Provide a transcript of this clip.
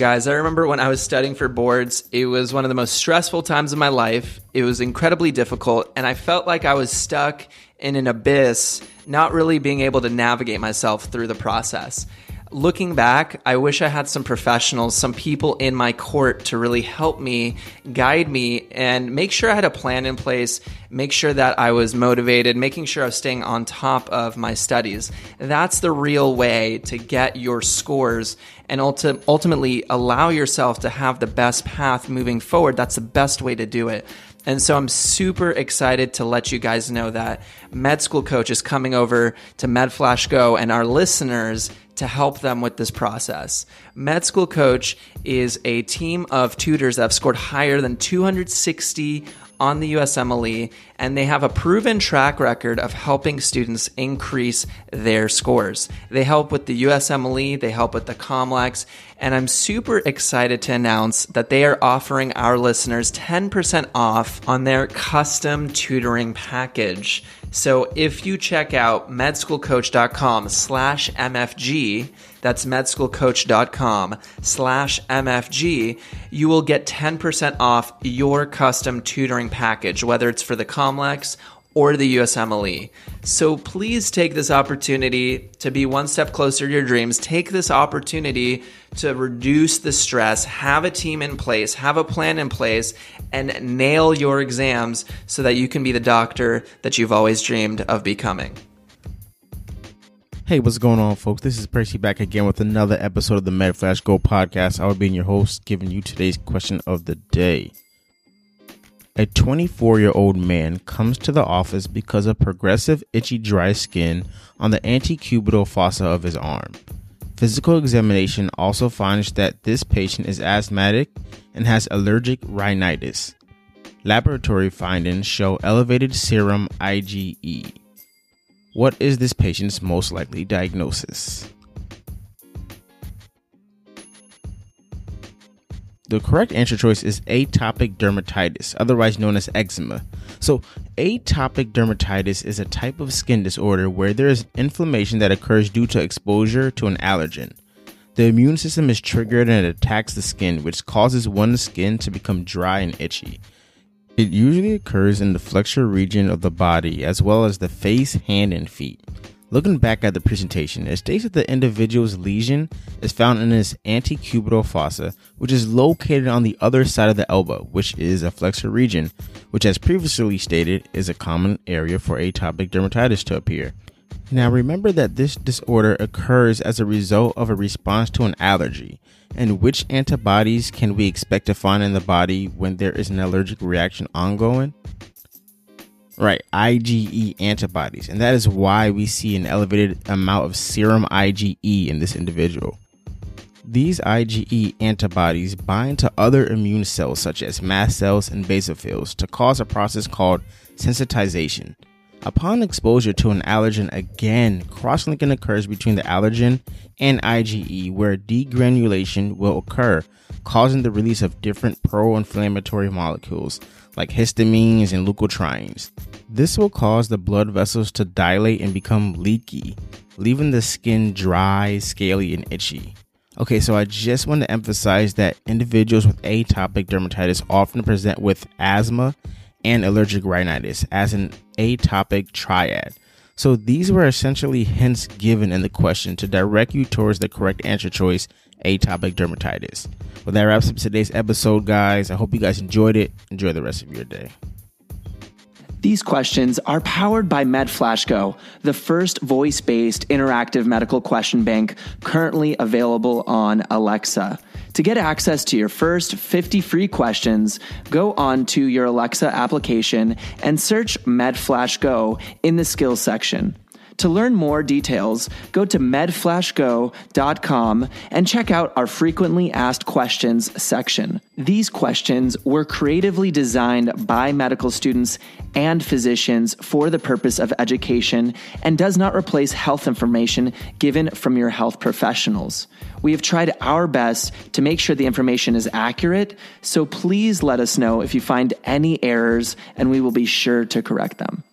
Guys, I remember when I was studying for boards, it was one of the most stressful times of my life. It was incredibly difficult, and I felt like I was stuck in an abyss, not really being able to navigate myself through the process looking back, I wish I had some professionals, some people in my court to really help me, guide me, and make sure I had a plan in place, make sure that I was motivated, making sure I was staying on top of my studies. That's the real way to get your scores and ulti- ultimately allow yourself to have the best path moving forward. That's the best way to do it. And so I'm super excited to let you guys know that Med School Coach is coming over to MedFlash Go and our listeners to help them with this process. Med School Coach is a team of tutors that have scored higher than 260 on the USMLE, and they have a proven track record of helping students increase their scores. They help with the USMLE, they help with the COMLEX, and I'm super excited to announce that they are offering our listeners 10% off on their custom tutoring package. So if you check out medschoolcoach.com slash MFG, that's medschoolcoach.com slash MFG, you will get 10% off your custom tutoring package, whether it's for the COMLEX or the USMLE. So please take this opportunity to be one step closer to your dreams. Take this opportunity to reduce the stress, have a team in place, have a plan in place, and nail your exams so that you can be the doctor that you've always dreamed of becoming. Hey, what's going on, folks? This is Percy back again with another episode of the MedFlash Go podcast. I will be your host, giving you today's question of the day. A 24 year old man comes to the office because of progressive itchy dry skin on the antecubital fossa of his arm. Physical examination also finds that this patient is asthmatic and has allergic rhinitis. Laboratory findings show elevated serum IgE. What is this patient's most likely diagnosis? The correct answer choice is atopic dermatitis, otherwise known as eczema. So, atopic dermatitis is a type of skin disorder where there is inflammation that occurs due to exposure to an allergen. The immune system is triggered and it attacks the skin, which causes one's skin to become dry and itchy. It usually occurs in the flexure region of the body as well as the face, hand, and feet. Looking back at the presentation, it states that the individual's lesion is found in his antecubital fossa, which is located on the other side of the elbow, which is a flexor region, which, as previously stated, is a common area for atopic dermatitis to appear. Now, remember that this disorder occurs as a result of a response to an allergy, and which antibodies can we expect to find in the body when there is an allergic reaction ongoing? Right, IgE antibodies. And that is why we see an elevated amount of serum IgE in this individual. These IgE antibodies bind to other immune cells such as mast cells and basophils to cause a process called sensitization. Upon exposure to an allergen again, cross-linking occurs between the allergen and IgE where degranulation will occur, causing the release of different pro-inflammatory molecules like histamines and leukotrienes. This will cause the blood vessels to dilate and become leaky, leaving the skin dry, scaly, and itchy. Okay, so I just want to emphasize that individuals with atopic dermatitis often present with asthma and allergic rhinitis as an atopic triad. So these were essentially hints given in the question to direct you towards the correct answer choice, atopic dermatitis. Well, that wraps up today's episode, guys. I hope you guys enjoyed it. Enjoy the rest of your day. These questions are powered by MedFlashGo, the first voice based interactive medical question bank currently available on Alexa. To get access to your first 50 free questions, go on to your Alexa application and search MedFlashGo in the skills section. To learn more details, go to medflashgo.com and check out our frequently asked questions section. These questions were creatively designed by medical students and physicians for the purpose of education and does not replace health information given from your health professionals. We have tried our best to make sure the information is accurate, so please let us know if you find any errors and we will be sure to correct them.